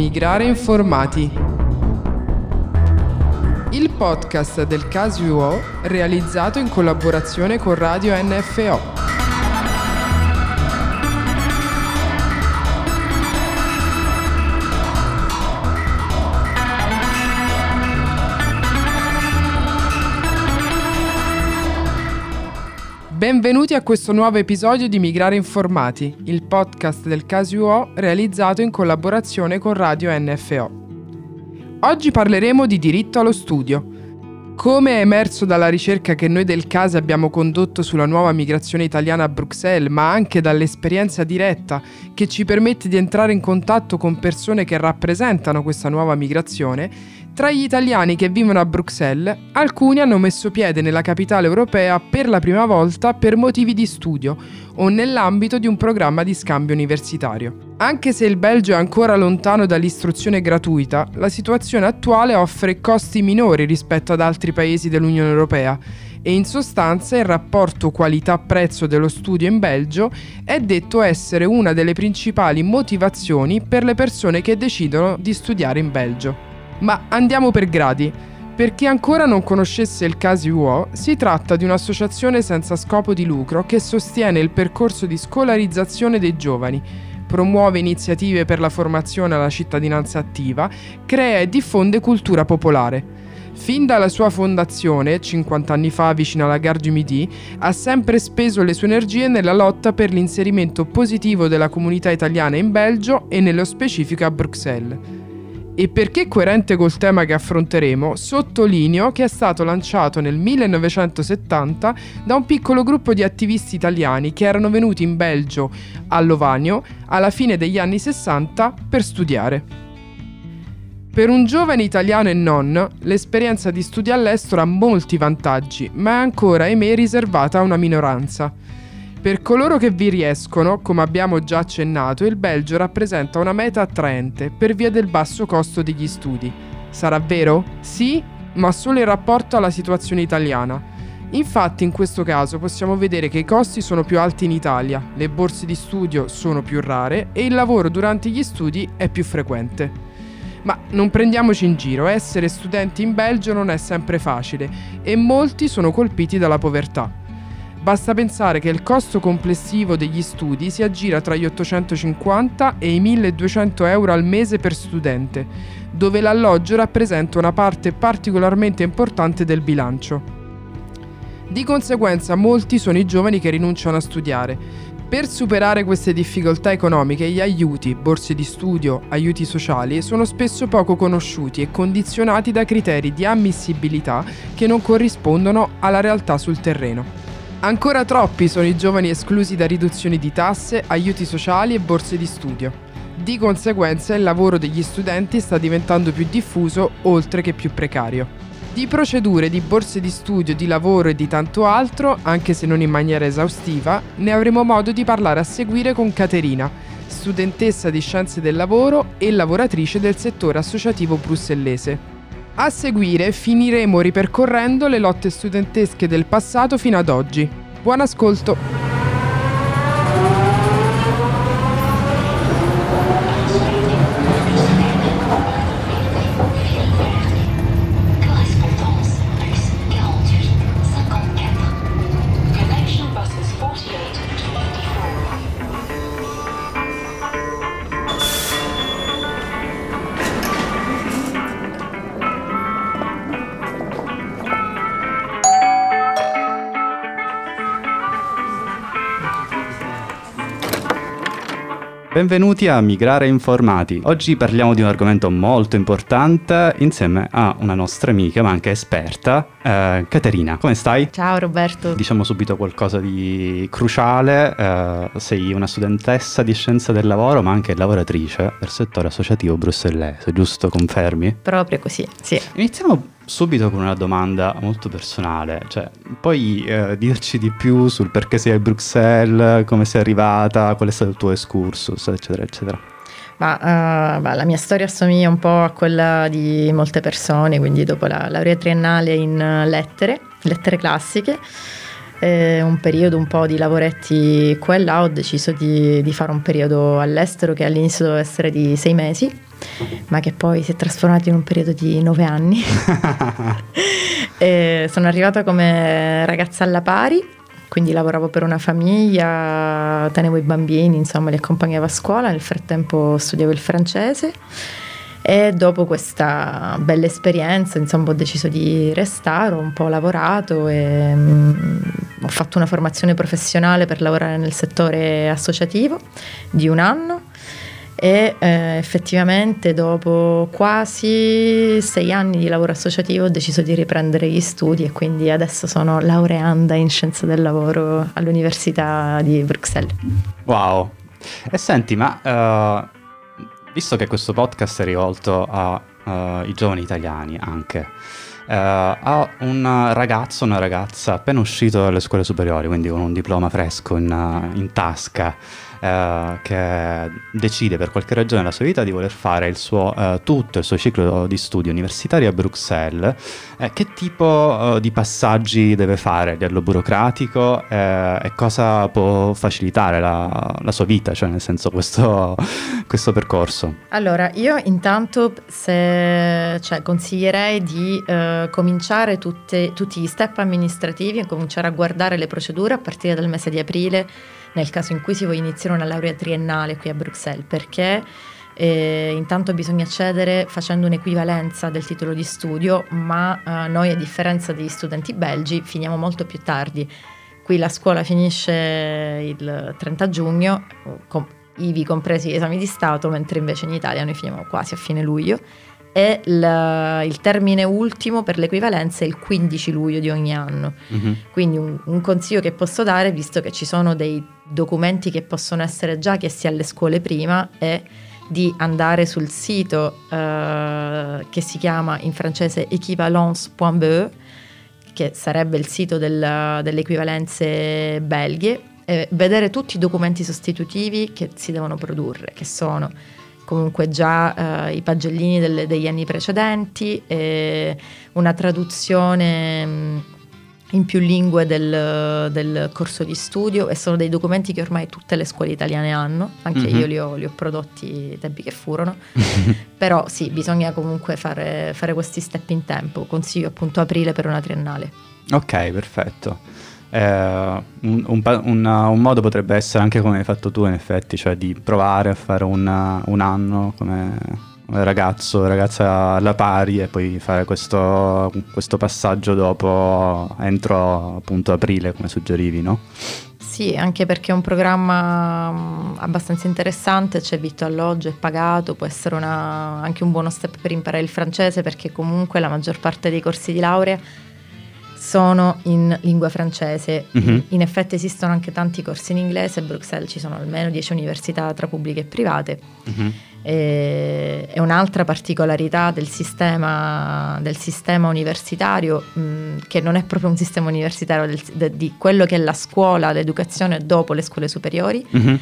Migrare informati. Il podcast del caso UO realizzato in collaborazione con Radio NFO. Benvenuti a questo nuovo episodio di Migrare Informati, il podcast del CASUO realizzato in collaborazione con Radio NFO. Oggi parleremo di diritto allo studio. Come è emerso dalla ricerca che noi del CASE abbiamo condotto sulla nuova migrazione italiana a Bruxelles, ma anche dall'esperienza diretta che ci permette di entrare in contatto con persone che rappresentano questa nuova migrazione, tra gli italiani che vivono a Bruxelles, alcuni hanno messo piede nella capitale europea per la prima volta per motivi di studio o nell'ambito di un programma di scambio universitario. Anche se il Belgio è ancora lontano dall'istruzione gratuita, la situazione attuale offre costi minori rispetto ad altri paesi dell'Unione Europea e in sostanza il rapporto qualità-prezzo dello studio in Belgio è detto essere una delle principali motivazioni per le persone che decidono di studiare in Belgio. Ma andiamo per gradi. Per chi ancora non conoscesse il caso UO, si tratta di un'associazione senza scopo di lucro che sostiene il percorso di scolarizzazione dei giovani, promuove iniziative per la formazione alla cittadinanza attiva, crea e diffonde cultura popolare. Fin dalla sua fondazione, 50 anni fa vicino alla Gare du Midi, ha sempre speso le sue energie nella lotta per l'inserimento positivo della comunità italiana in Belgio e nello specifico a Bruxelles. E perché coerente col tema che affronteremo, sottolineo che è stato lanciato nel 1970 da un piccolo gruppo di attivisti italiani che erano venuti in Belgio, a Lovanio, alla fine degli anni 60 per studiare. Per un giovane italiano e non, l'esperienza di studio all'estero ha molti vantaggi, ma è ancora, ahimè, riservata a una minoranza. Per coloro che vi riescono, come abbiamo già accennato, il Belgio rappresenta una meta attraente per via del basso costo degli studi. Sarà vero? Sì, ma solo in rapporto alla situazione italiana. Infatti in questo caso possiamo vedere che i costi sono più alti in Italia, le borse di studio sono più rare e il lavoro durante gli studi è più frequente. Ma non prendiamoci in giro, essere studenti in Belgio non è sempre facile e molti sono colpiti dalla povertà. Basta pensare che il costo complessivo degli studi si aggira tra gli 850 e i 1200 euro al mese per studente, dove l'alloggio rappresenta una parte particolarmente importante del bilancio. Di conseguenza molti sono i giovani che rinunciano a studiare. Per superare queste difficoltà economiche gli aiuti, borse di studio, aiuti sociali sono spesso poco conosciuti e condizionati da criteri di ammissibilità che non corrispondono alla realtà sul terreno. Ancora troppi sono i giovani esclusi da riduzioni di tasse, aiuti sociali e borse di studio. Di conseguenza il lavoro degli studenti sta diventando più diffuso oltre che più precario. Di procedure, di borse di studio, di lavoro e di tanto altro, anche se non in maniera esaustiva, ne avremo modo di parlare a seguire con Caterina, studentessa di scienze del lavoro e lavoratrice del settore associativo brussellese. A seguire finiremo ripercorrendo le lotte studentesche del passato fino ad oggi. Buon ascolto! Benvenuti a Migrare Informati. Oggi parliamo di un argomento molto importante insieme a una nostra amica, ma anche esperta, eh, Caterina. Come stai? Ciao Roberto. Diciamo subito qualcosa di cruciale. Eh, sei una studentessa di scienza del lavoro, ma anche lavoratrice del settore associativo brussellese, giusto? Confermi? Proprio così, sì. Iniziamo subito con una domanda molto personale, cioè puoi eh, dirci di più sul perché sei a Bruxelles, come sei arrivata, qual è stato il tuo excursus, eccetera, eccetera. Ma uh, la mia storia assomiglia un po' a quella di molte persone, quindi dopo la laurea triennale in lettere, lettere classiche, E un periodo un po' di lavoretti qua e là ho deciso di, di fare un periodo all'estero che all'inizio doveva essere di sei mesi, ma che poi si è trasformato in un periodo di nove anni. sono arrivata come ragazza alla pari, quindi lavoravo per una famiglia, tenevo i bambini, insomma li accompagnavo a scuola, nel frattempo studiavo il francese e dopo questa bella esperienza, insomma, ho deciso di restare, ho un po' lavorato e um, ho fatto una formazione professionale per lavorare nel settore associativo di un anno e eh, effettivamente dopo quasi sei anni di lavoro associativo ho deciso di riprendere gli studi e quindi adesso sono laureanda in scienze del lavoro all'Università di Bruxelles. Wow! E senti, ma uh visto che questo podcast è rivolto ai uh, giovani italiani anche, a un ragazzo una ragazza appena uscito dalle scuole superiori, quindi con un diploma fresco in, uh, in tasca, eh, che decide per qualche ragione nella sua vita di voler fare il suo, eh, tutto il suo ciclo di studi universitari a Bruxelles, eh, che tipo eh, di passaggi deve fare a livello burocratico eh, e cosa può facilitare la, la, sua vita, cioè nel senso questo, questo percorso? Allora, io intanto se, cioè, consiglierei di cominciare tutte, tutti gli step amministrativi e cominciare a guardare le procedure a partire dal mese di aprile nel caso in cui si voglia iniziare una laurea triennale qui a Bruxelles, perché eh, intanto bisogna accedere facendo un'equivalenza del titolo di studio, ma eh, noi a differenza degli studenti belgi finiamo molto più tardi. Qui la scuola finisce il 30 giugno, com- ivi compresi gli esami di Stato, mentre invece in Italia noi finiamo quasi a fine luglio e il, il, termine ultimo per l'equivalenza è il 15 luglio di ogni anno. Mm-hmm. Quindi un, un, consiglio che posso dare, visto che ci sono dei documenti che possono essere già chiesti alle scuole prima, è di andare sul sito uh, che si chiama in francese equivalence.be, che sarebbe il sito del, delle equivalenze belghe, e vedere tutti i documenti sostitutivi che si devono produrre, che sono comunque già eh, i pagellini delle, degli anni precedenti, una traduzione mm, in più lingue del, del, corso di studio e sono dei documenti che ormai tutte le scuole italiane hanno, anche mm-hmm. io li ho, li ho, prodotti tempi che furono, però sì, bisogna comunque fare, fare questi step in tempo, consiglio appunto aprile per una triennale. Ok, perfetto. Eh, un, un, un, un, modo potrebbe essere anche come hai fatto tu in effetti, cioè di provare a fare un anno come ragazzo, ragazza alla pari e poi fare questo, questo passaggio dopo entro appunto aprile come suggerivi, no? Sì, anche perché è un programma mm, abbastanza interessante, c'è vitto alloggio, è pagato, può essere una, anche un buono step per imparare il francese perché comunque la maggior parte dei corsi di laurea sono in lingua francese. Mm-hmm. In effetti esistono anche tanti corsi in inglese, a Bruxelles ci sono almeno 10 università tra pubbliche e private. Mm-hmm. E, è un'altra particolarità del sistema, del sistema universitario, mh, che non è proprio un sistema universitario del, de, di quello che è la scuola, l'educazione dopo le scuole superiori, mm-hmm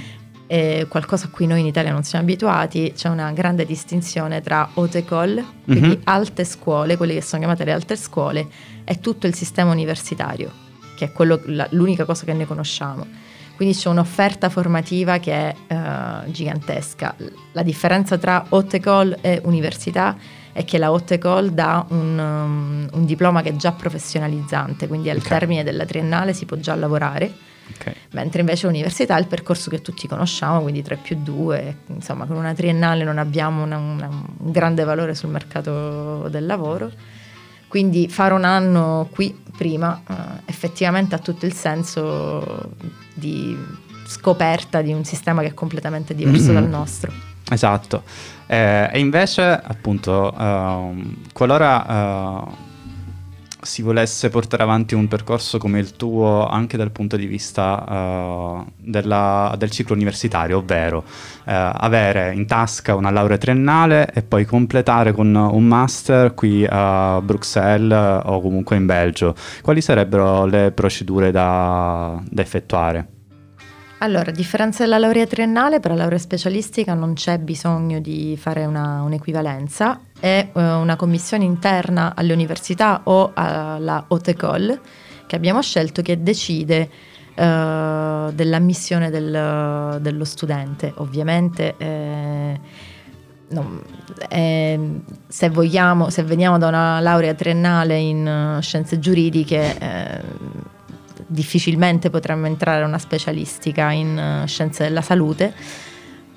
eh, qualcosa a cui noi in Italia non siamo abituati, c'è una grande distinzione tra haute école, quindi mm-hmm. alte scuole, quelle che sono chiamate le alte scuole, e tutto il sistema universitario, che è quello, la, l'unica cosa che ne conosciamo. Quindi c'è un'offerta formativa che è uh, gigantesca. La differenza tra haute école e università è che la haute école dà un, um, un diploma che è già professionalizzante, quindi al okay. termine della triennale si può già lavorare Okay. Mentre invece l'università è il percorso che tutti conosciamo, quindi 3 più 2, insomma con una triennale non abbiamo una, una, un grande valore sul mercato del lavoro. Quindi fare un anno qui prima eh, effettivamente ha tutto il senso di scoperta di un sistema che è completamente diverso mm-hmm. dal nostro. Esatto. Eh, e invece, appunto, uh, qualora uh, si volesse portare avanti un percorso come il tuo anche dal punto di vista uh, della, del ciclo universitario, ovvero uh, avere in tasca una laurea triennale e poi completare con un master qui a Bruxelles o comunque in Belgio, quali sarebbero le procedure da, da effettuare? Allora, a differenza della laurea triennale, per la laurea specialistica non c'è bisogno di fare una, un'equivalenza, è uh, una commissione interna alle università o alla haute école che abbiamo scelto che decide uh, dell'ammissione del, dello studente. Ovviamente eh, non, eh, se vogliamo, se veniamo da una laurea triennale in uh, scienze giuridiche, eh, difficilmente potremmo entrare a una specialistica in scienze della salute.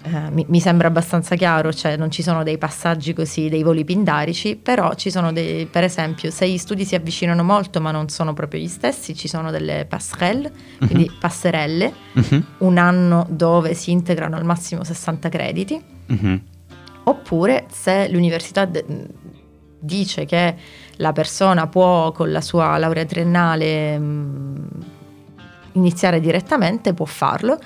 Uh, mi, mi, sembra abbastanza chiaro, cioè non ci sono dei passaggi così, dei voli pindarici, però ci sono dei, per esempio, se gli studi si avvicinano molto ma non sono proprio gli stessi, ci sono delle passerelle, uh-huh. quindi passerelle, uh-huh. un anno dove si integrano al massimo 60 crediti. Uh-huh Oppure se l'università de- dice che la persona può con la sua laurea triennale mh, mm, iniziare direttamente, può farlo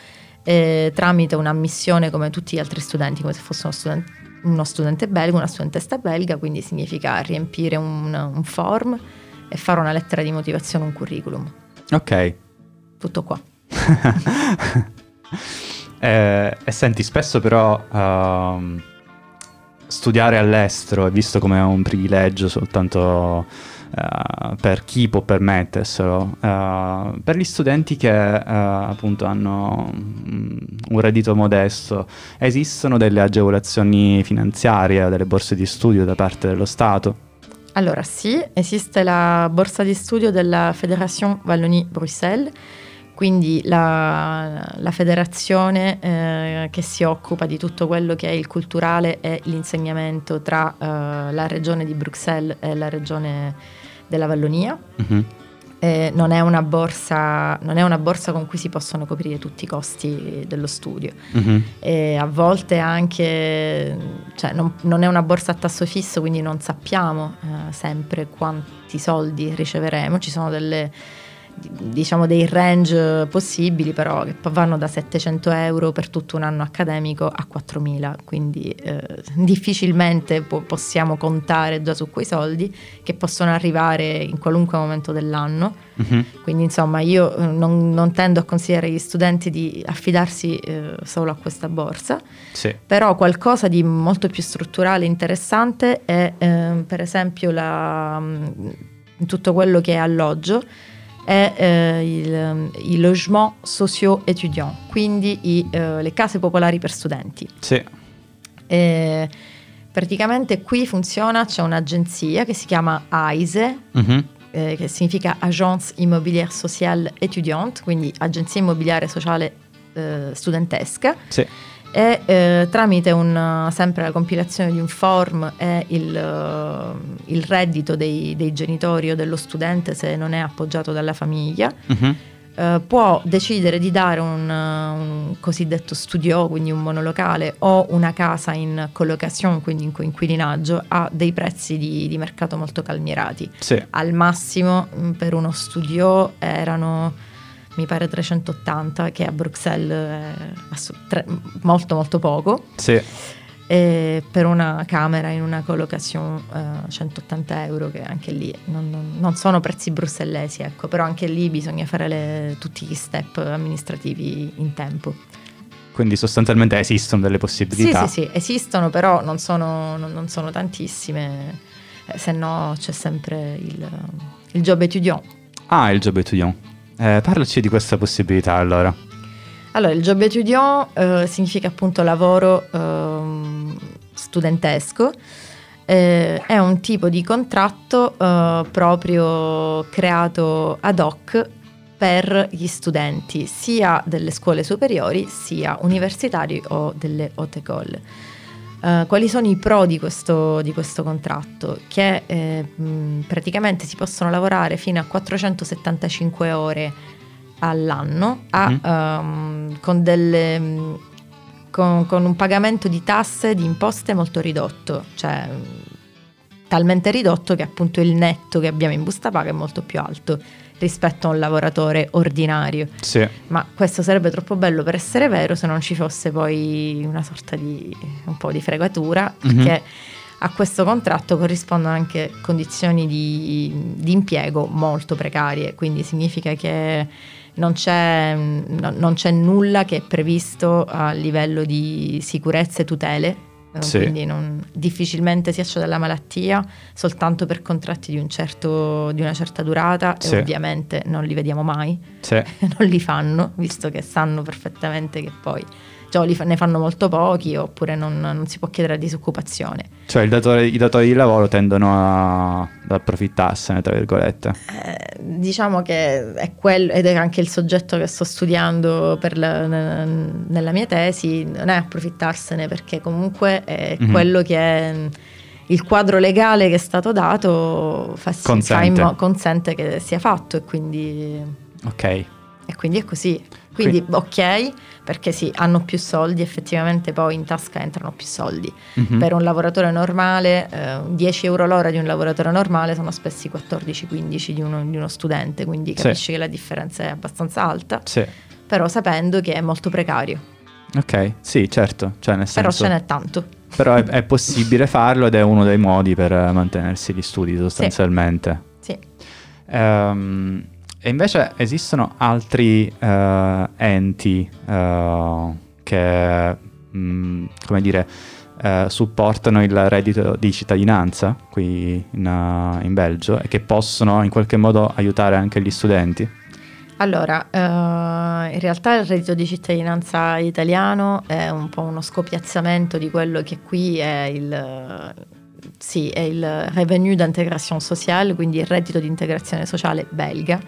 eh, tramite un'ammissione come tutti gli altri studenti, come se fosse uno studente, uno studente belga, una studentessa belga, quindi significa riempire un, un form e fare una lettera di motivazione, un curriculum. Ok. Tutto qua. eh, e senti, spesso però... Uh studiare all'estero è visto come un privilegio soltanto uh, per chi può permetterselo. Uh, per gli studenti che uh, appunto hanno um, un reddito modesto, esistono delle agevolazioni finanziarie, delle borse di studio da parte dello Stato? Allora sì, esiste la borsa di studio della Fédération Wallonie-Bruxelles quindi la, la federazione eh, che si occupa di tutto quello che è il culturale e l'insegnamento tra eh, la regione di Bruxelles e la regione della Vallonia. Mm-hmm. Eh, non, è borsa, non, è una borsa, con cui si possono coprire tutti i costi dello studio. Mm-hmm. a volte anche, cioè non, non, è una borsa a tasso fisso, quindi non sappiamo eh, sempre quanti soldi riceveremo. Ci sono delle diciamo dei range possibili però che vanno da 700 euro per tutto un anno accademico a 4000 quindi eh, difficilmente po- possiamo contare già su quei soldi che possono arrivare in qualunque momento dell'anno mm-hmm. quindi insomma io eh, non, non, tendo a consigliare agli studenti di affidarsi eh, solo a questa borsa sì. però qualcosa di molto più strutturale e interessante è eh, per esempio la, mm, tutto quello che è alloggio è eh, il, il logement socio-étudiant, quindi i, eh, le case popolari per studenti. Sì. E praticamente qui funziona, c'è un'agenzia che si chiama AISE, mm-hmm. eh, che significa Agence Immobilière Sociale Étudiante, quindi Agenzia Immobiliare Sociale eh, Studentesca. Sì e eh, tramite un, sempre la compilazione di un form e il, uh, il reddito dei, dei, genitori o dello studente se non è appoggiato dalla famiglia. Uh-huh. Uh, può decidere di dare un, un, cosiddetto studio, quindi un monolocale, o una casa in collocazione, quindi in coinquilinaggio, a dei prezzi di, di mercato molto calmierati. Sì. Al massimo mm, per uno studio erano mi pare 380, che a Bruxelles è assu- tre, molto molto poco. Sì. Per una camera in una collocazione uh, 180 euro, che anche lì non, non, non, sono prezzi brussellesi, ecco, però anche lì bisogna fare le, tutti gli step amministrativi in tempo. Quindi sostanzialmente esistono delle possibilità? Sì, sì, sì, esistono, però non sono, non sono tantissime, eh, se no c'è sempre il, il job étudiant. Ah, il job étudiant. Eh, parlaci di questa possibilità allora. Allora, il job étudiant eh, significa appunto lavoro eh, studentesco. Eh, è un tipo di contratto eh, proprio creato ad hoc per gli studenti sia delle scuole superiori sia universitari o delle haute école. Uh, quali sono i pro di questo, di questo contratto? Che eh, mh, praticamente si possono lavorare fino a 475 ore all'anno a, mm. um, con, delle, con, con, un pagamento di tasse di imposte molto ridotto, cioè talmente ridotto che appunto il netto che abbiamo in busta paga è molto più alto rispetto a un lavoratore ordinario. Sì. Ma questo sarebbe troppo bello per essere vero se non ci fosse poi una sorta di un po' di fregatura, mm-hmm. perché a questo contratto corrispondono anche condizioni di, di impiego molto precarie, quindi significa che non c'è, no, non c'è, nulla che è previsto a livello di sicurezza e tutele sì. quindi non, difficilmente si accede alla malattia soltanto per contratti di, un certo, di una certa durata sì. e ovviamente non li vediamo mai, sì. non li fanno, visto che sanno perfettamente che poi cioè, ne fanno molto pochi oppure non, non, si può chiedere disoccupazione. Cioè datore, i datori di lavoro tendono a, ad approfittarsene, tra virgolette. Eh, diciamo che è quello, ed è anche il soggetto che sto studiando la, nella mia tesi, non è approfittarsene perché comunque è mm-hmm. quello che è il quadro legale che è stato dato fa, consente. Fa mo- consente che sia fatto e quindi... Ok. E quindi è così. Quindi, quindi ok, perché sì, hanno più soldi, effettivamente poi in tasca entrano più soldi. Mm-hmm. Per un lavoratore normale, eh, 10 euro l'ora di un lavoratore normale sono spesso 14-15 di uno, di uno, studente, quindi capisci sì. che la differenza è abbastanza alta, sì. però sapendo che è molto precario. Ok, sì, certo. Cioè, nel senso... Però ce n'è tanto. Però è, è, possibile farlo ed è uno dei modi per mantenersi gli studi sostanzialmente. Sì. sì. Um, e invece esistono altri uh, enti uh, che, mh, mm, come dire, uh, supportano il reddito di cittadinanza qui in, in, Belgio e che possono in qualche modo aiutare anche gli studenti? Allora, in realtà il reddito di cittadinanza italiano è un po' uno scopiazzamento di quello che qui è il, sì, è il revenu d'integration sociale, quindi il reddito di integrazione sociale belga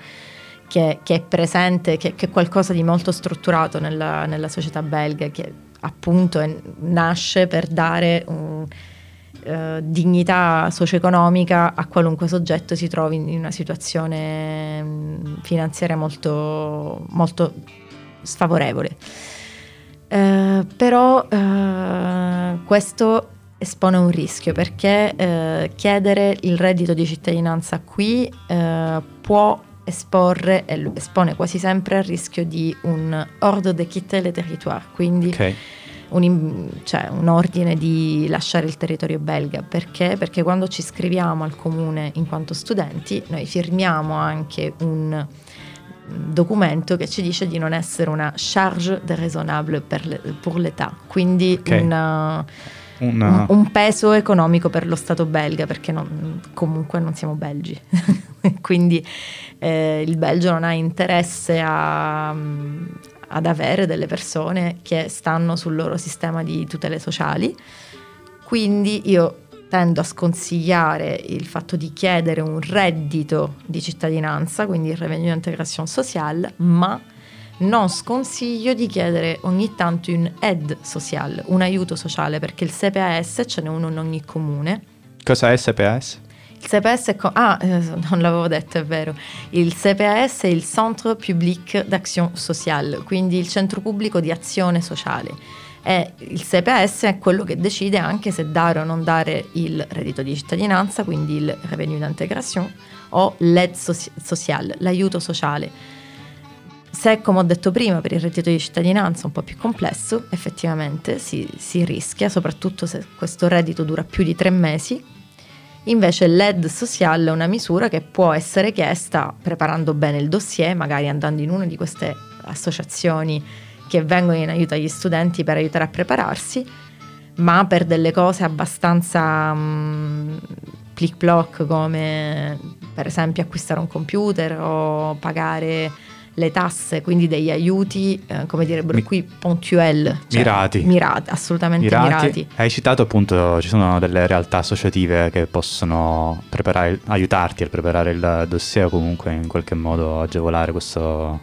che, che è presente, che, che, è qualcosa di molto strutturato nella, nella società belga, che appunto è, nasce per dare un, uh, dignità socio-economica a qualunque soggetto si trovi in, una situazione mm, finanziaria molto, molto sfavorevole. Uh, però uh, questo espone un rischio perché uh, chiedere il reddito di cittadinanza qui può esporre e espone quasi sempre al rischio di un ordre de quitter le territoire, quindi okay. un, cioè un, ordine di lasciare il territorio belga. Perché? Perché quando ci iscriviamo al comune in quanto studenti, noi firmiamo anche un documento che ci dice di non essere una charge de raisonnable per, le, pour l'État, quindi okay. una una... un, peso economico per lo Stato belga, perché non, comunque non siamo belgi. Quindi eh, il Belgio non ha interesse a, ad avere delle persone che stanno sul loro sistema di tutele sociali. Quindi io tendo a sconsigliare il fatto di chiedere un reddito di cittadinanza, quindi il revenu d'integration sociale, ma non sconsiglio di chiedere ogni tanto un ed social, un aiuto sociale, perché il CPAS ce n'è uno in ogni comune. Cos'è il CPAS? Il CPAS è... Co- ah, eh, non l'avevo detto, è vero. Il CPAS è il Centre Public d'Action Sociale, quindi il centro pubblico di azione sociale. E il CPAS è quello che decide anche se dare o non dare il reddito di cittadinanza, quindi il revenu d'integration, o l'ed soci- social, l'aiuto sociale se, come ho detto prima, per il reddito di cittadinanza è un po' più complesso, effettivamente si, si rischia, soprattutto se questo reddito dura più di tre mesi. Invece l'ED sociale è una misura che può essere chiesta preparando bene il dossier, magari andando in una di queste associazioni che vengono in aiuto agli studenti per aiutare a prepararsi, ma per delle cose abbastanza um, plic ploc come per esempio acquistare un computer o pagare le tasse, quindi degli aiuti, eh, come dire, Mi- qui pontuel. Cioè, mirati. Mirati, assolutamente mirati. mirati. Hai citato appunto, ci sono delle realtà associative che possono aiutarti a preparare il dossier o comunque in qualche modo agevolare questo,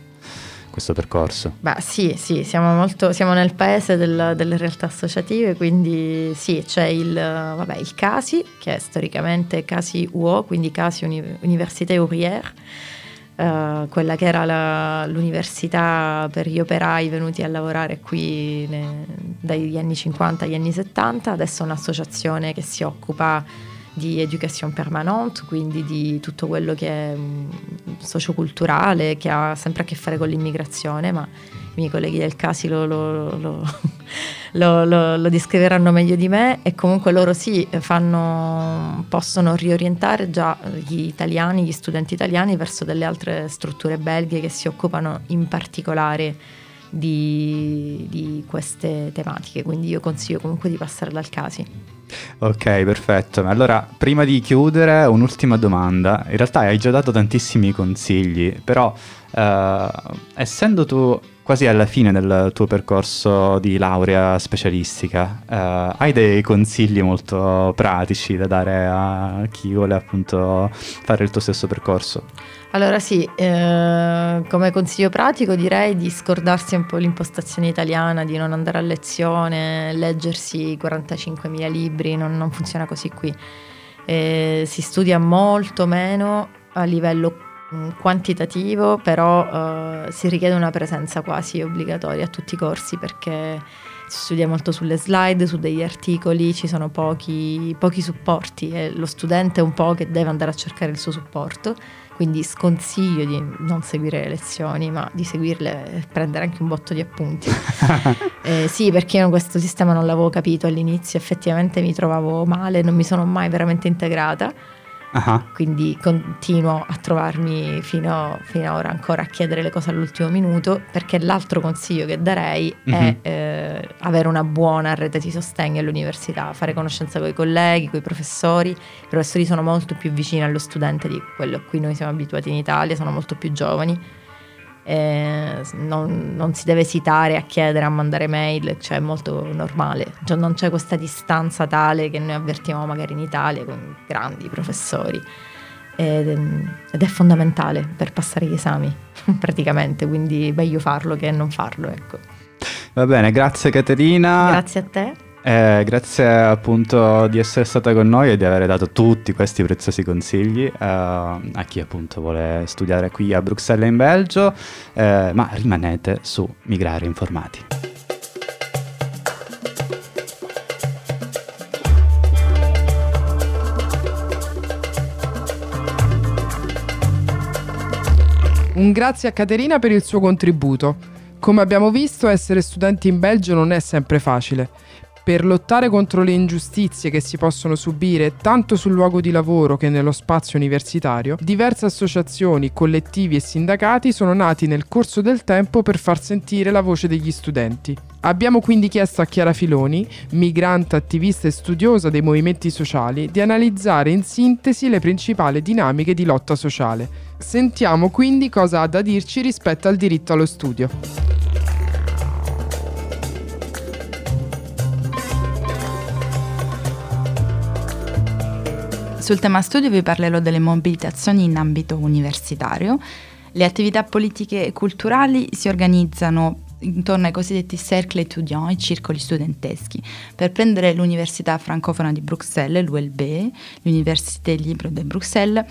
questo percorso? Beh sì, sì, siamo, molto, siamo nel paese del, delle realtà associative, quindi sì, c'è il, vabbè, il CASI, che è storicamente CASI UO, quindi CASI Uni- Université Ouvrière, Uh, quella che era la, l'università per gli operai venuti a lavorare qui ne, dagli anni 50 agli anni 70, adesso è un'associazione che si occupa di education permanente, quindi di tutto quello che è um, socioculturale, che ha sempre a che fare con l'immigrazione, ma i miei colleghi del CASI lo, lo, lo, lo, descriveranno meglio di me e comunque loro sì, fanno, possono riorientare già gli italiani, gli studenti italiani verso delle altre strutture belghe che si occupano in particolare di, di, queste tematiche, quindi io consiglio comunque di passare dal Casi. Ok, perfetto. Allora, prima di chiudere, un'ultima domanda. In realtà hai già dato tantissimi consigli, però eh, essendo tu quasi alla fine del tuo percorso di laurea specialistica, eh, hai dei consigli molto pratici da dare a chi vuole appunto fare il tuo stesso percorso? Allora sì, eh, come consiglio pratico direi di scordarsi un po' l'impostazione italiana, di non andare a lezione, leggersi 45.000 libri, non, non funziona così qui. Eh, si studia molto meno a livello quantitativo, però eh, si richiede una presenza quasi obbligatoria a tutti i corsi perché si studia molto sulle slide, su degli articoli, ci sono pochi, pochi supporti e lo studente è un po' che deve andare a cercare il suo supporto quindi sconsiglio di non seguire le lezioni, ma di seguirle e prendere anche un botto di appunti. eh, sì, perché io questo sistema non l'avevo capito all'inizio, effettivamente mi trovavo male, non mi sono mai veramente integrata Uh-huh. Quindi continuo a trovarmi fino, fino ad ora ancora a chiedere le cose all'ultimo minuto perché l'altro consiglio che darei uh-huh. è mhm. eh, avere una buona rete di sostegno all'università, fare conoscenza con i colleghi, con i professori. I professori sono molto più vicini allo studente di quello a cui noi siamo abituati in Italia, sono molto più giovani eh, non, non, si deve esitare a chiedere, a mandare mail, cioè è molto normale, cioè, non c'è questa distanza tale che noi avvertiamo magari in Italia con grandi professori ed, ed è fondamentale per passare gli esami praticamente, quindi meglio farlo che non farlo. Ecco. Va bene, grazie Caterina. Grazie a te. Eh, grazie appunto di essere stata con noi e di aver dato tutti questi preziosi consigli eh, a chi appunto vuole studiare qui a Bruxelles in Belgio, eh, ma rimanete su Migrare Informati. Un grazie a Caterina per il suo contributo. Come abbiamo visto, essere studenti in Belgio non è sempre facile per lottare contro le ingiustizie che si possono subire tanto sul luogo di lavoro che nello spazio universitario, diverse associazioni, collettivi e sindacati sono nati nel corso del tempo per far sentire la voce degli studenti. Abbiamo quindi chiesto a Chiara Filoni, migrante, attivista e studiosa dei movimenti sociali, di analizzare in sintesi le principali dinamiche di lotta sociale. Sentiamo quindi cosa ha da dirci rispetto al diritto allo studio. Sul tema studio vi parlerò delle mobilitazioni in ambito universitario. Le attività politiche e culturali si organizzano intorno ai cosiddetti cercle étudiants, i circoli studenteschi. Per prendere l'Università francofona di Bruxelles, l'ULB, l'Université Libre de Bruxelles,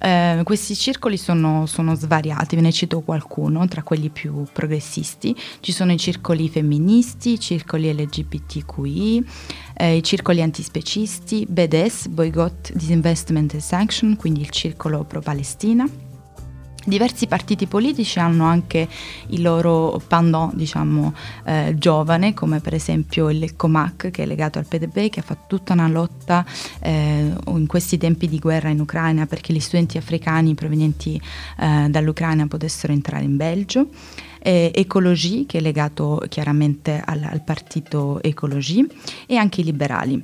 eh, questi circoli sono, sono, svariati, ve ne cito qualcuno tra quelli più progressisti. Ci sono i circoli femministi, i circoli LGBTQI, eh, i circoli antispecisti, BDS, Boycott, Disinvestment and Sanction, quindi il circolo pro-Palestina Diversi partiti politici hanno anche il loro pendant, diciamo, eh, giovane, come per esempio il Comac, che è legato al PDB, che ha fatto tutta una lotta eh, in questi tempi di guerra in Ucraina perché gli studenti africani provenienti eh, dall'Ucraina potessero entrare in Belgio. Ecologie, che è legato chiaramente al, al partito Ecologie, e anche i liberali.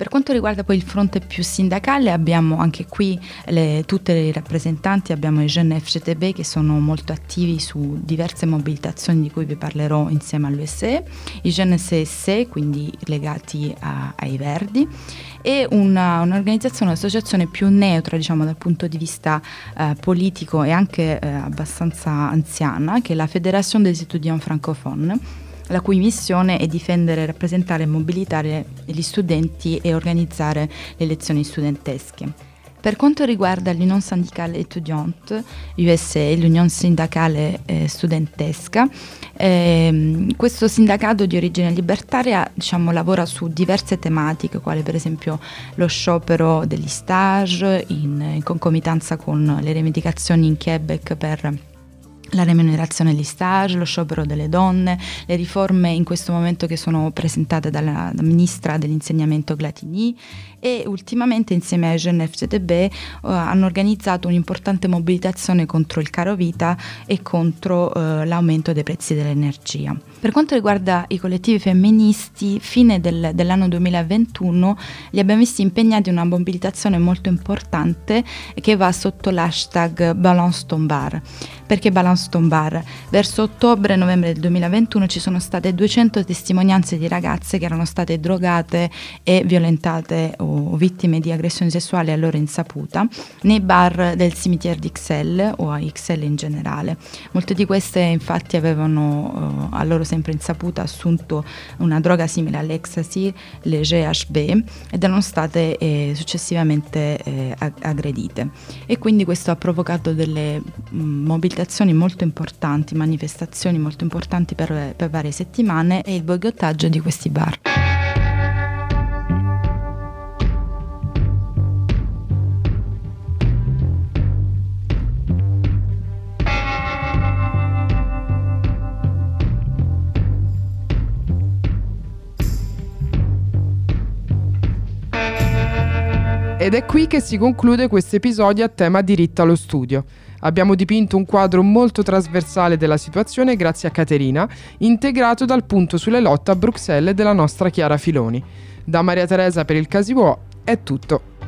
Per quanto riguarda poi il fronte più sindacale abbiamo anche qui le, tutte le rappresentanti, abbiamo i Jeune FGTB che sono molto attivi su diverse mobilitazioni di cui vi parlerò insieme all'USE, i Jeune SS quindi legati a, ai Verdi e una, un'organizzazione, un'associazione più neutra diciamo dal punto di vista eh, politico e anche eh, abbastanza anziana che è la Fédération des étudiants francophones la cui missione è difendere, rappresentare e mobilitare gli studenti e organizzare le lezioni studentesche. Per quanto riguarda l'Unione Syndicale Étudiante USA, l'Unione Sindacale eh, Studentesca, eh, questo sindacato di origine libertaria diciamo, lavora su diverse tematiche, quali per esempio lo sciopero degli stage in, in concomitanza con le rivendicazioni in Quebec per la remunerazione degli stage, lo sciopero delle donne, le riforme in questo momento che sono presentate dalla, ministra dell'insegnamento Glatini e ultimamente insieme a Jeune FCTB uh, hanno organizzato un'importante mobilitazione contro il caro vita e contro uh, l'aumento dei prezzi dell'energia. Per quanto riguarda i collettivi femministi, fine del, dell'anno 2021 li abbiamo visti impegnati in una mobilitazione molto importante che va sotto l'hashtag Balance Tombar. Perché Balance Tombar? Verso ottobre-novembre del 2021 ci sono state 200 testimonianze di ragazze che erano state drogate e violentate o vittime di aggressioni sessuali a loro insaputa nei bar del cimetière di Ixelles o a Ixelles in generale. Molte di queste infatti avevano uh, a loro sempre insaputa assunto una droga simile all'ecstasy, le GHB, ed erano state eh, successivamente eh, aggredite. E quindi questo ha provocato delle mh, mm, mobilitazioni molto importanti, manifestazioni molto importanti per, per varie settimane e il boicottaggio di questi bar. Ed è qui che si conclude questo episodio a tema diritto allo studio. Abbiamo dipinto un quadro molto trasversale della situazione grazie a Caterina, integrato dal punto sulle lotte a Bruxelles della nostra Chiara Filoni. Da Maria Teresa per il Casiuò è tutto.